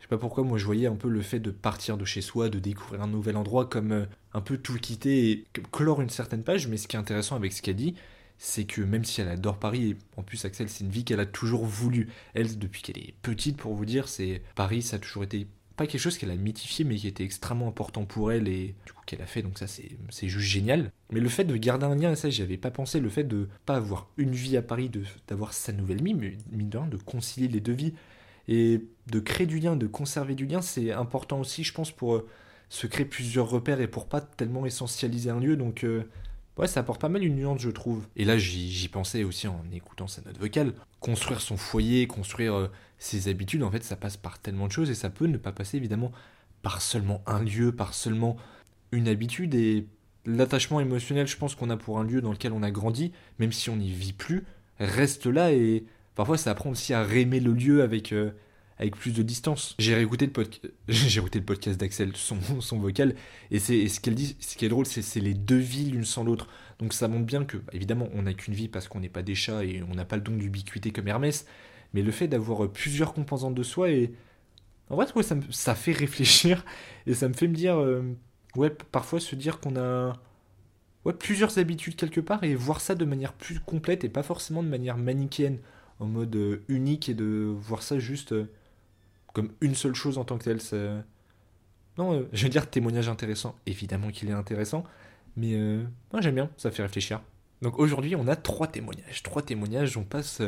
je sais pas pourquoi, moi, je voyais un peu le fait de partir de chez soi, de découvrir un nouvel endroit, comme euh, un peu tout quitter et clore une certaine page. Mais ce qui est intéressant avec ce qu'elle dit, c'est que même si elle adore Paris, et en plus Axel, c'est une vie qu'elle a toujours voulu. Elle, depuis qu'elle est petite, pour vous dire, c'est Paris, ça a toujours été pas quelque chose qu'elle a mythifié, mais qui était extrêmement important pour elle et du coup qu'elle a fait. Donc ça, c'est juste génial. Mais le fait de garder un lien, ça, j'avais pas pensé. Le fait de pas avoir une vie à Paris, d'avoir sa nouvelle vie, mais mine de rien, de concilier les deux vies et de créer du lien, de conserver du lien, c'est important aussi, je pense, pour euh, se créer plusieurs repères et pour pas tellement essentialiser un lieu. Donc euh, Ouais, ça apporte pas mal une nuance, je trouve. Et là, j'y pensais aussi en écoutant sa note vocale. Construire son foyer, construire euh, ses habitudes, en fait, ça passe par tellement de choses et ça peut ne pas passer évidemment par seulement un lieu, par seulement une habitude. Et l'attachement émotionnel, je pense qu'on a pour un lieu dans lequel on a grandi, même si on n'y vit plus, reste là et parfois ça apprend aussi à réaimer le lieu avec. Euh, avec plus de distance. J'ai réécouté le, podcast d'Axel, son, son vocal, et, c'est, ce qu'elle dit, ce qui est drôle, c'est, les deux vies l'une sans l'autre. Donc ça montre bien que, bah, évidemment, on n'a qu'une vie parce qu'on n'est pas des chats et on n'a pas le don d'ubiquité comme Hermès, mais le fait d'avoir plusieurs composantes de soi, et en vrai, ça, ça fait réfléchir, et ça me fait me dire, euh, ouais, parfois se dire qu'on a ouais, plusieurs habitudes quelque part, et voir ça de manière plus complète, et pas forcément de manière manichéenne, en mode euh, unique, et de voir ça juste... Euh, comme une seule chose en tant que telle. Non, euh, je veux dire témoignage intéressant, évidemment qu'il est intéressant, mais moi j'aime bien, ça fait réfléchir. Donc aujourd'hui on a trois témoignages, trois témoignages, on passe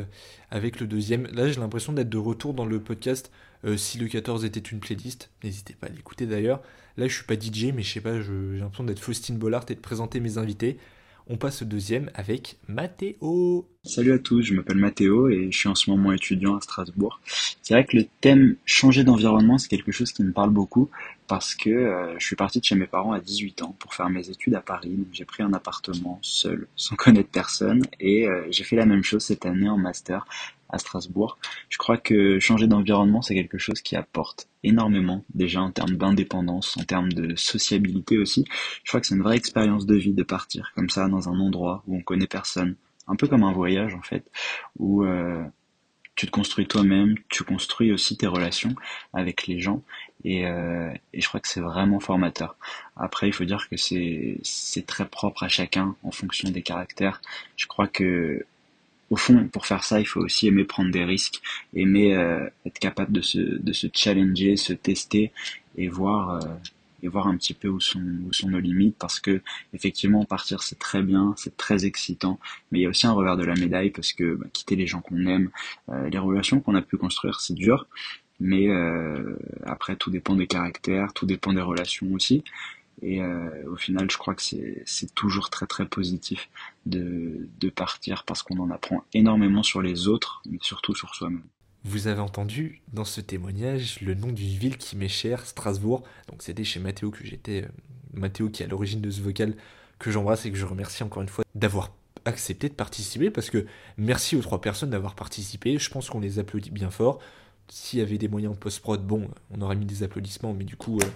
avec le deuxième. Là j'ai l'impression d'être de retour dans le podcast. si le 14 était une playlist, n'hésitez pas à l'écouter d'ailleurs. Là je suis pas DJ mais je sais pas, j'ai l'impression d'être Faustine Bollard et de présenter mes invités. On passe au deuxième avec Mathéo. Salut à tous, je m'appelle Mathéo et je suis en ce moment étudiant à Strasbourg. C'est vrai que le thème changer d'environnement, c'est quelque chose qui me parle beaucoup parce que euh, je suis parti de chez mes parents à 18 ans pour faire mes études à Paris. J'ai pris un appartement seul, sans connaître personne et euh, j'ai fait la même chose cette année en master à Strasbourg. Je crois que changer d'environnement, c'est quelque chose qui apporte énormément, déjà en termes d'indépendance, en termes de sociabilité aussi. Je crois que c'est une vraie expérience de vie de partir comme ça dans un endroit où on connaît personne, un peu comme un voyage en fait, où euh, tu te construis toi-même, tu construis aussi tes relations avec les gens et, euh, je crois que c'est vraiment formateur. Après, il faut dire que c'est très propre à chacun en fonction des caractères. Je crois que au fond, pour faire ça, il faut aussi aimer prendre des risques, aimer euh, être capable de se, de se challenger, se tester et voir, euh, et voir un petit peu où sont, où sont nos limites parce que effectivement partir c'est très bien, c'est très excitant, mais il y a aussi un revers de la médaille parce que bah, quitter les gens qu'on aime, euh, les relations qu'on a pu construire, c'est dur, mais après tout dépend des caractères, tout dépend des relations aussi. Et euh, au final, je crois que c'est toujours très très positif de, de partir parce qu'on en apprend énormément sur les autres, mais surtout sur soi-même. Vous avez entendu dans ce témoignage le nom d'une ville qui m'est chère, Strasbourg. Donc c'était chez Mathéo que j'étais, euh, Mathéo qui est à l'origine de ce vocal que j'embrasse et que je remercie encore une fois d'avoir accepté de participer parce que merci aux trois personnes d'avoir participé. Je pense qu'on les applaudit bien fort. S'il y avait des moyens en post-prod, bon, on aurait mis des applaudissements, mais du coup, euh,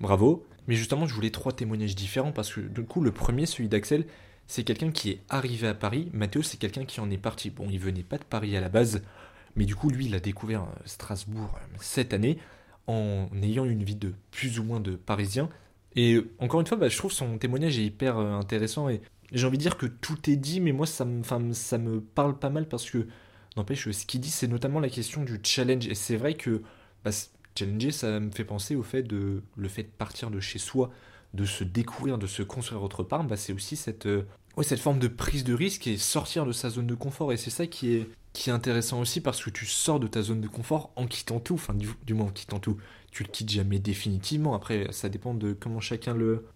bravo. Mais justement, je voulais trois témoignages différents parce que du coup, le premier, celui d'Axel, c'est quelqu'un qui est arrivé à Paris. Mathéo, c'est quelqu'un qui en est parti. Bon, il venait pas de Paris à la base, mais du coup, lui, il a découvert euh, Strasbourg euh, cette année en ayant une vie de plus ou moins de Parisien. Et euh, encore une fois, bah, je trouve son témoignage est hyper intéressant et j'ai envie de dire que tout est dit, mais moi, ça me, ça me parle pas mal parce que, n'empêche, ce qu'il dit, c'est notamment la question du challenge. Et c'est vrai que bah, Challenger, ça me fait penser au fait de le fait de partir de chez soi, de se découvrir, de se construire autre part, bah c'est aussi cette, euh, forme de prise de risque et sortir de sa zone de confort. Et c'est ça qui est, intéressant aussi parce que tu sors de ta zone de confort en quittant tout, enfin du, moins en quittant tout. Tu le quittes jamais définitivement. Après, ça dépend de comment chacun le,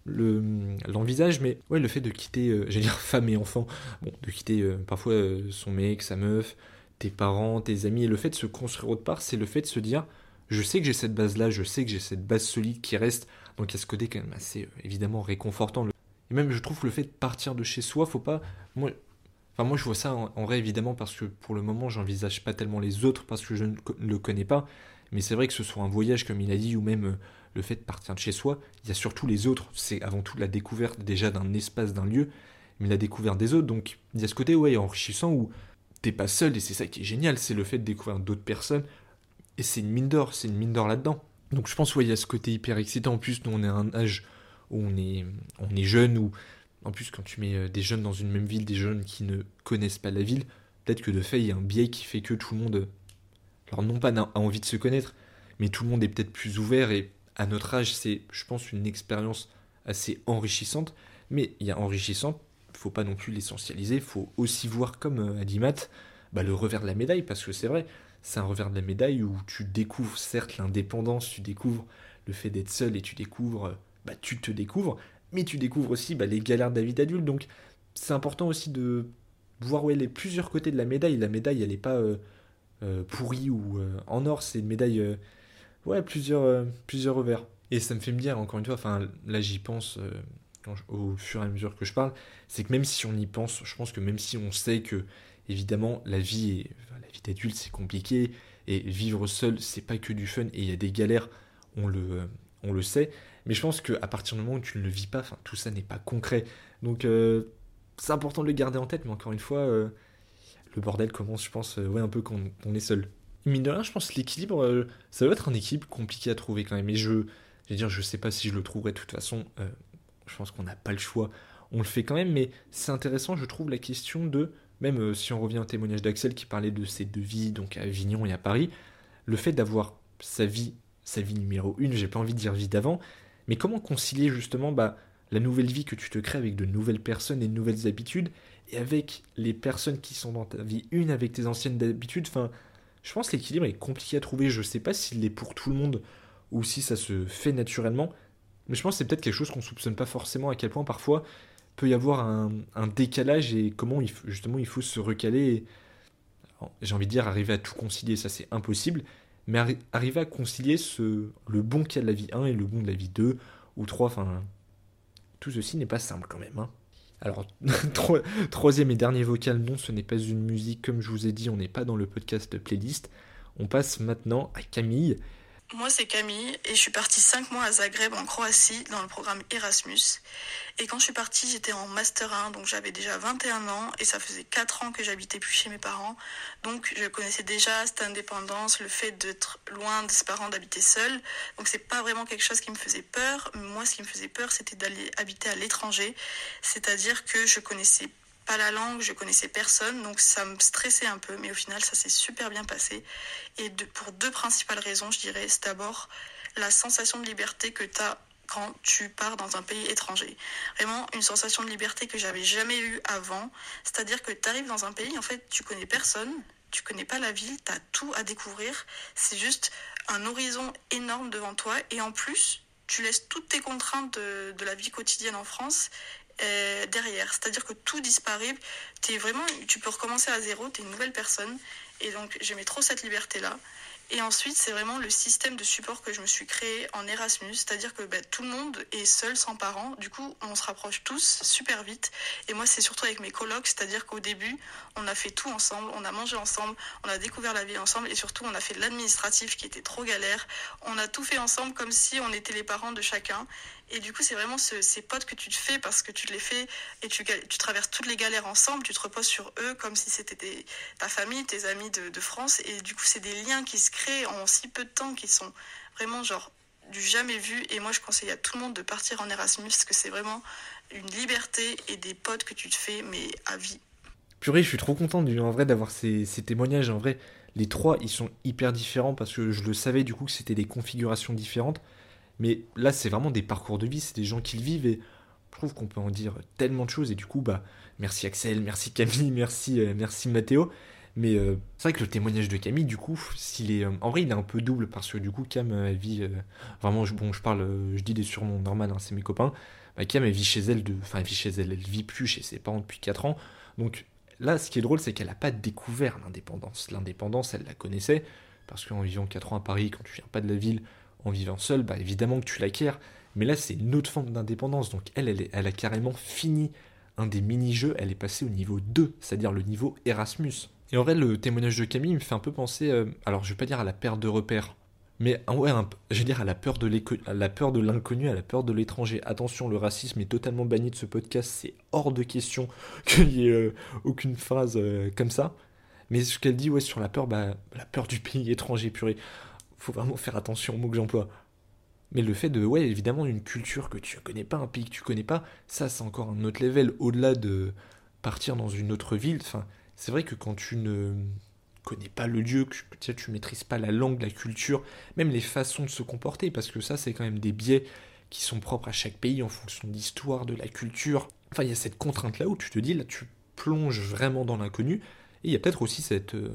l'envisage, mais ouais, le fait de quitter, euh, j'allais dire femme et enfant, de quitter euh, parfois son mec, sa meuf, tes parents, tes amis, et le fait de se construire autre part, c'est le fait de se dire je sais que j'ai cette base-là, je sais que j'ai cette base solide qui reste. Donc il y a ce côté quand même assez euh, évidemment réconfortant. Et même je trouve le fait de partir de chez soi, faut pas. Moi, enfin, moi je vois ça en, vrai évidemment parce que pour le moment j'envisage pas tellement les autres parce que je ne le connais pas. Mais c'est vrai que ce soit un voyage comme il a dit ou même euh, le fait de partir de chez soi, il y a surtout les autres. C'est avant tout la découverte déjà d'un espace, d'un lieu, mais la découverte des autres. Donc il y a ce côté ouais enrichissant où t'es pas seul et c'est ça qui est génial, c'est le fait de découvrir d'autres personnes et c'est une mine d'or, c'est une mine d'or là-dedans. Donc je pense qu'il y a ce côté hyper excitant. En plus, nous, on est à un âge où on est, on est jeune, ou en plus, quand tu mets euh, des jeunes dans une même ville, des jeunes qui ne connaissent pas la ville, peut-être que de fait, il y a un biais qui fait que tout le monde, alors non pas a envie de se connaître, mais tout le monde est peut-être plus ouvert, et à notre âge, c'est, je pense, une expérience assez enrichissante. Mais il y a enrichissante, il faut pas non plus l'essentialiser, il faut aussi voir, comme euh, a dit Matt, bah, le revers de la médaille, parce que c'est vrai, c'est un revers de la médaille où tu découvres certes l'indépendance, tu découvres le fait d'être seul et tu découvres, bah tu te découvres, mais tu découvres aussi bah, les galères de la vie d'adulte. Donc c'est important aussi de voir où est les plusieurs côtés de la médaille. La médaille, elle n'est pas euh, euh, pourrie ou euh, en or, c'est une médaille, ouais, plusieurs, plusieurs revers. Et ça me fait me dire, encore une fois, enfin là j'y pense au fur et à mesure que je parle, c'est que même si on y pense, je pense que même si on sait que évidemment la vie est, adulte, c'est compliqué. Et vivre seul, c'est pas que du fun. Et il y a des galères, on le, on le sait. Mais je pense qu'à partir du moment où tu ne le vis pas, tout ça n'est pas concret. Donc euh, c'est important de le garder en tête. Mais encore une fois, euh, le bordel commence, je pense, euh, ouais, un peu quand on est seul. Mine de rien, je pense que l'équilibre, ça doit être un équilibre compliqué à trouver quand même. Et je, je dire, je sais pas si je le trouverai de toute façon. je pense qu'on n'a pas le choix. On le fait quand même, mais c'est intéressant, je trouve, la question de même euh, si on revient au témoignage d'Axel qui parlait de ses deux vies, donc à Avignon et à Paris, le fait d'avoir sa vie, sa vie numéro une, j'ai pas envie de dire vie d'avant, mais comment concilier justement bah, la nouvelle vie que tu te crées avec de nouvelles personnes et de nouvelles habitudes, et avec les personnes qui sont dans ta vie une, avec tes anciennes habitudes, enfin, je pense que l'équilibre est compliqué à trouver, je sais pas s'il est pour tout le monde, ou si ça se fait naturellement, mais je pense que c'est peut-être quelque chose qu'on soupçonne pas forcément à quel point parfois peut y avoir un, décalage et comment justement il faut se recaler. J'ai envie de dire arriver à tout concilier, ça c'est impossible, mais arriver à concilier le bon cas de la vie 1 et le bon de la vie 2 ou 3, enfin tout ceci n'est pas simple quand même. Hein. Alors, troisième et dernier vocal, non, ce n'est pas une musique, comme je vous ai dit, on n'est pas dans le podcast playlist. On passe maintenant à Camille. Moi, c'est Camille et je suis partie 5 mois à Zagreb en Croatie dans le programme Erasmus. Et quand je suis partie, j'étais en Master 1, donc j'avais déjà 21 ans et ça faisait 4 ans que j'habitais plus chez mes parents. Donc je connaissais déjà cette indépendance, le fait d'être loin de ses parents, d'habiter seul. Donc c'est pas vraiment quelque chose qui me faisait peur. Moi, ce qui me faisait peur, c'était d'aller habiter à l'étranger. C'est-à-dire que je connaissais pas la langue, je connaissais personne, donc ça me stressait un peu, mais au final ça s'est super bien passé. Et pour deux principales raisons, je dirais, c'est d'abord la sensation de liberté que tu as quand tu pars dans un pays étranger. Vraiment une sensation de liberté que j'avais jamais eue avant, c'est-à-dire que tu arrives dans un pays, en fait, tu connais personne, tu connais pas la ville, tu as tout à découvrir, c'est juste un horizon énorme devant toi, et en plus, tu laisses toutes tes contraintes de, de la vie quotidienne en France euh, derrière. C'est-à-dire que tout disparaît. Es vraiment, tu peux recommencer à zéro, tu es une nouvelle personne. Et donc j'aimais trop cette liberté-là. Et ensuite, c'est vraiment le système de support que je me suis créé en Erasmus, c'est-à-dire que bah, tout le monde est seul, sans parents. Du coup, on se rapproche tous super vite. Et moi, c'est surtout avec mes colocs, c'est-à-dire qu'au début, on a fait tout ensemble, on a mangé ensemble, on a découvert la vie ensemble, et surtout, on a fait l'administratif qui était trop galère. On a tout fait ensemble comme si on était les parents de chacun. Et du coup, c'est vraiment ces potes que tu te fais parce que tu les fais et tu, traverses toutes les galères ensemble, tu te reposes sur eux comme si c'était ta famille, tes amis de, de France. Et du coup, c'est des liens qui se créent en si peu de temps qui sont vraiment genre du jamais vu. Et moi, je conseille à tout le monde de partir en Erasmus parce que c'est vraiment une liberté et des potes que tu te fais, mais à vie. Purée, je suis trop content en vrai d'avoir ces, ces témoignages. En vrai, les trois, ils sont hyper différents parce que je le savais du coup que c'était des configurations différentes. Mais là, c'est vraiment des parcours de vie, c'est des gens qui le vivent et je trouve qu'on peut en dire tellement de choses. Et du coup, bah, merci Axel, merci Camille, merci, euh, merci Mathéo. Mais euh, c'est vrai que le témoignage de Camille, du coup, s'il est, euh, en vrai, il est un peu double parce que du coup, Cam, elle vit vraiment, je, parle, je dis des surnoms normal, hein, c'est mes copains. Bah, Cam, elle vit chez elle, de, enfin, elle vit chez elle, elle vit plus chez ses parents depuis 4 ans. Donc là, ce qui est drôle, c'est qu'elle n'a pas découvert l'indépendance. L'indépendance, elle la connaissait parce qu'en vivant 4 ans à Paris, quand tu viens pas de la ville, en vivant seul, bah évidemment que tu l'acquiers. Mais là, c'est une autre forme d'indépendance. Donc elle, elle, a carrément fini un des mini-jeux. Elle est passée au niveau 2, c'est-à-dire le niveau Erasmus. Et en vrai, le témoignage de Camille me fait un peu penser, euh, alors je vais pas dire à la perte de repères, mais ouais, je vais dire à la peur de l'inconnu, à la peur de l'étranger. Attention, le racisme est totalement banni de ce podcast. C'est hors de question qu'il y ait euh, aucune phrase euh, comme ça. Mais ce qu'elle dit, ouais, sur la peur, bah, la peur du pays étranger, purée faut vraiment faire attention aux mots que j'emploie. Mais le fait de, ouais, évidemment, une culture que tu connais pas, un pays que tu connais pas, ça, c'est encore un autre level. Au-delà de partir dans une autre ville, enfin, c'est vrai que quand tu ne connais pas le lieu, que tu, tu maîtrises pas la langue, la culture, même les façons de se comporter, parce que ça, c'est quand même des biais qui sont propres à chaque pays en fonction de l'histoire, de la culture. Enfin, il y a cette contrainte-là où tu te dis, là, tu plonges vraiment dans l'inconnu, et il y a peut-être aussi cette. Euh,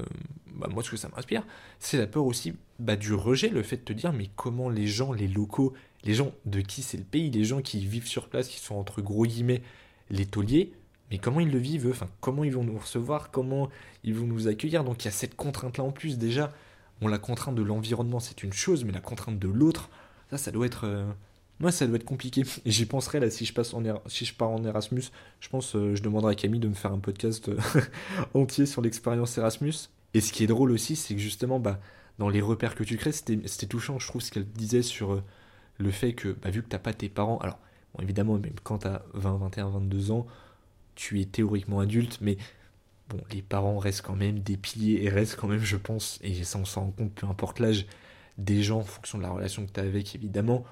bah, moi, ce que ça m'inspire, c'est la peur aussi bah, du rejet, le fait de te dire, mais comment les gens, les locaux, les gens de qui c'est le pays, les gens qui vivent sur place, qui sont entre gros guillemets les tauliers, mais comment ils le vivent eux? Enfin, comment ils vont nous recevoir? Comment ils vont nous accueillir? Donc il y a cette contrainte-là en plus, déjà. Bon, la contrainte de l'environnement, c'est une chose, mais la contrainte de l'autre, ça, ça doit être. Euh, moi, ça doit être compliqué. Et j'y penserai là si je, passe en si je pars en Erasmus. Je pense euh, je demanderai à Camille de me faire un podcast euh, entier sur l'expérience Erasmus. Et ce qui est drôle aussi, c'est que justement, bah, dans les repères que tu crées, c'était touchant, je trouve, ce qu'elle disait sur euh, le fait que, bah, vu que t'as pas tes parents, alors, évidemment, même quand t'as 20, 21, 22 ans, tu es théoriquement adulte, mais bon, les parents restent quand même des piliers et restent quand même, je pense, et ça on s'en rend compte, peu importe l'âge, des gens en fonction de la relation que tu as avec, évidemment,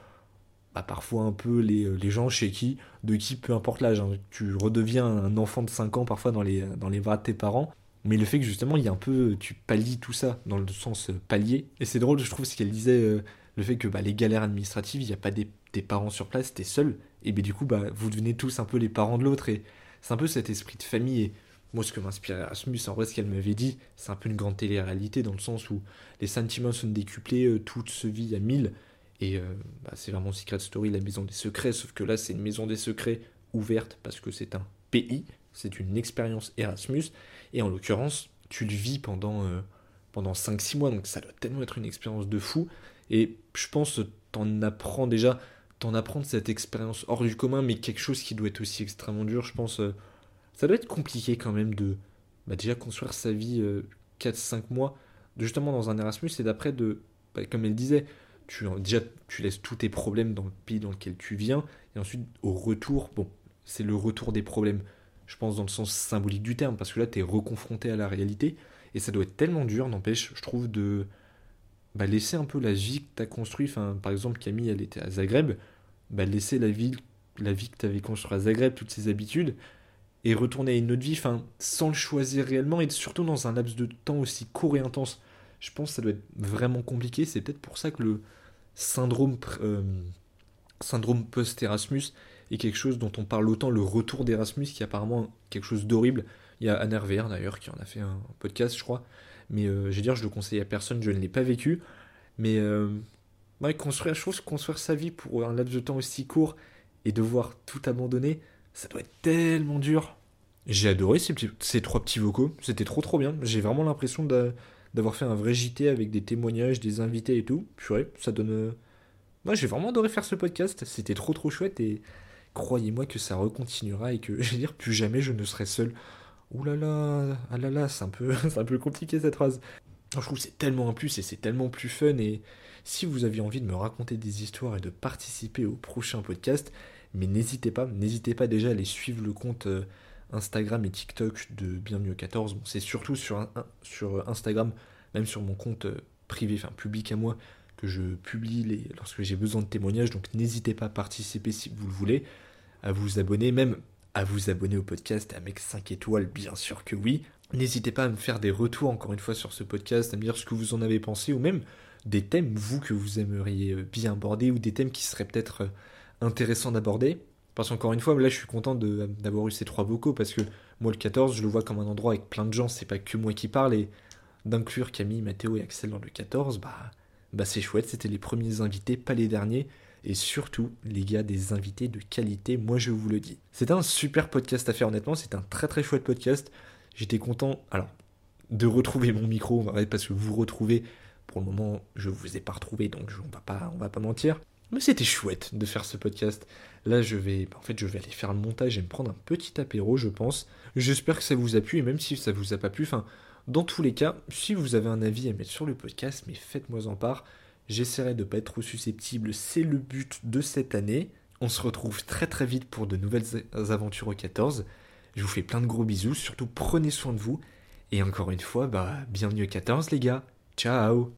bah, parfois un peu les, euh, les, gens chez qui, de qui, peu importe l'âge, hein. tu redeviens un enfant de 5 ans parfois dans les, dans les bras de tes parents, mais le fait que justement il y a un peu, tu pallies tout ça dans le sens euh, palier, et c'est drôle je trouve ce qu'elle disait, euh, le fait que bah, les galères administratives, il n'y a pas des, tes parents sur place, t'es seul, et bien du coup bah, vous devenez tous un peu les parents de l'autre, et c'est un peu cet esprit de famille, et moi ce que m'inspire Erasmus, en vrai ce qu'elle m'avait dit, c'est un peu une grande télé-réalité dans le sens où les sentiments sont décuplés, tout se vit à mille, et euh, bah, c'est vraiment Secret Story, la maison des secrets, sauf que là c'est une maison des secrets ouverte parce que c'est un pays, c'est une expérience Erasmus, et en l'occurrence, tu le vis pendant, euh, pendant 5-6 mois, donc ça doit tellement être une expérience de fou, et je pense t'en apprends déjà, t'en apprends cette expérience hors du commun, mais quelque chose qui doit être aussi extrêmement dur, je pense, euh, ça doit être compliqué quand même de bah, déjà construire sa vie 4-5 mois, justement dans un Erasmus, et d'après de, bah, comme elle disait, tu, déjà, tu laisses tous tes problèmes dans le pays dans lequel tu viens, et ensuite, au retour, bon, c'est le retour des problèmes, je pense, dans le sens symbolique du terme, parce que là, tu es reconfronté à la réalité, et ça doit être tellement dur, n'empêche, je trouve, de bah, laisser un peu la vie que tu as construite. Par exemple, Camille, elle était à Zagreb, bah, laisser la vie, la vie que tu avais construite à Zagreb, toutes ses habitudes, et retourner à une autre vie, enfin, sans le choisir réellement, et surtout dans un laps de temps aussi court et intense. Je pense que ça doit être vraiment compliqué. C'est peut-être pour ça que le syndrome, euh, syndrome post-Erasmus est quelque chose dont on parle autant, le retour d'Erasmus, qui est apparemment quelque chose d'horrible. Il y a Anne Hervé, d'ailleurs, qui en a fait un podcast, je crois. Mais euh, je vais dire, je le conseille à personne, je ne l'ai pas vécu. Mais euh, construire, je trouve construire sa vie pour un laps de temps aussi court et devoir tout abandonner, ça doit être tellement dur. J'ai adoré ces, ces, trois petits vocaux, c'était trop trop bien. J'ai vraiment l'impression d'avoir fait un vrai JT avec des témoignages, des invités et tout. Purée, ça donne. Euh, moi, j'ai vraiment adoré faire ce podcast, c'était trop trop chouette et croyez-moi que ça recontinuera et que, je veux dire, plus jamais je ne serai seul. Ouh là là, ah là là, c'est un, peu, compliqué cette phrase. Je trouve c'est tellement un plus et c'est tellement plus fun. Et si vous aviez envie de me raconter des histoires et de participer au prochain podcast, mais n'hésitez pas, n'hésitez pas déjà à aller suivre le compte euh, Instagram et TikTok de Bienvenue 14. Bon, c'est surtout sur, sur Instagram, même sur mon compte euh, privé, enfin public à moi, que je publie lorsque j'ai besoin de témoignages. Donc n'hésitez pas à participer si vous le voulez, à vous abonner, même à vous abonner au podcast, à mettre 5 étoiles, bien sûr que oui. N'hésitez pas à me faire des retours encore une fois sur ce podcast, à me dire ce que vous en avez pensé, ou même des thèmes, vous, que vous aimeriez euh, bien aborder, ou des thèmes qui seraient peut-être euh, intéressants d'aborder. Parce qu'encore une fois, là je suis content d'avoir eu ces trois vocaux, parce que moi le 14, je le vois comme un endroit avec plein de gens, c'est pas que moi qui parle, et d'inclure Camille, Mathéo et Axel dans le 14, bah, bah c'est chouette, c'était les premiers invités, pas les derniers et surtout, les gars, des invités de qualité, moi je vous le dis. C'est un super podcast à faire, honnêtement, c'est un très très chouette podcast. J'étais content, alors, de retrouver mon micro, parce que vous retrouvez, pour le moment, je vous ai pas retrouvé, donc on va pas, on va pas mentir. Mais c'était chouette de faire ce podcast. Là, je vais, en fait, je vais aller faire le montage et me prendre un petit apéro, je pense. J'espère que ça vous a plu, et même si ça vous a pas plu, enfin, dans tous les cas, si vous avez un avis à mettre sur le podcast, mais faites-moi en part. J'essaierai de pas être trop susceptible, c'est le but de cette année. On se retrouve très très vite pour de nouvelles aventures au 14. Je vous fais plein de gros bisous, surtout prenez soin de vous. Et encore une fois, bah, bienvenue au 14 les gars. Ciao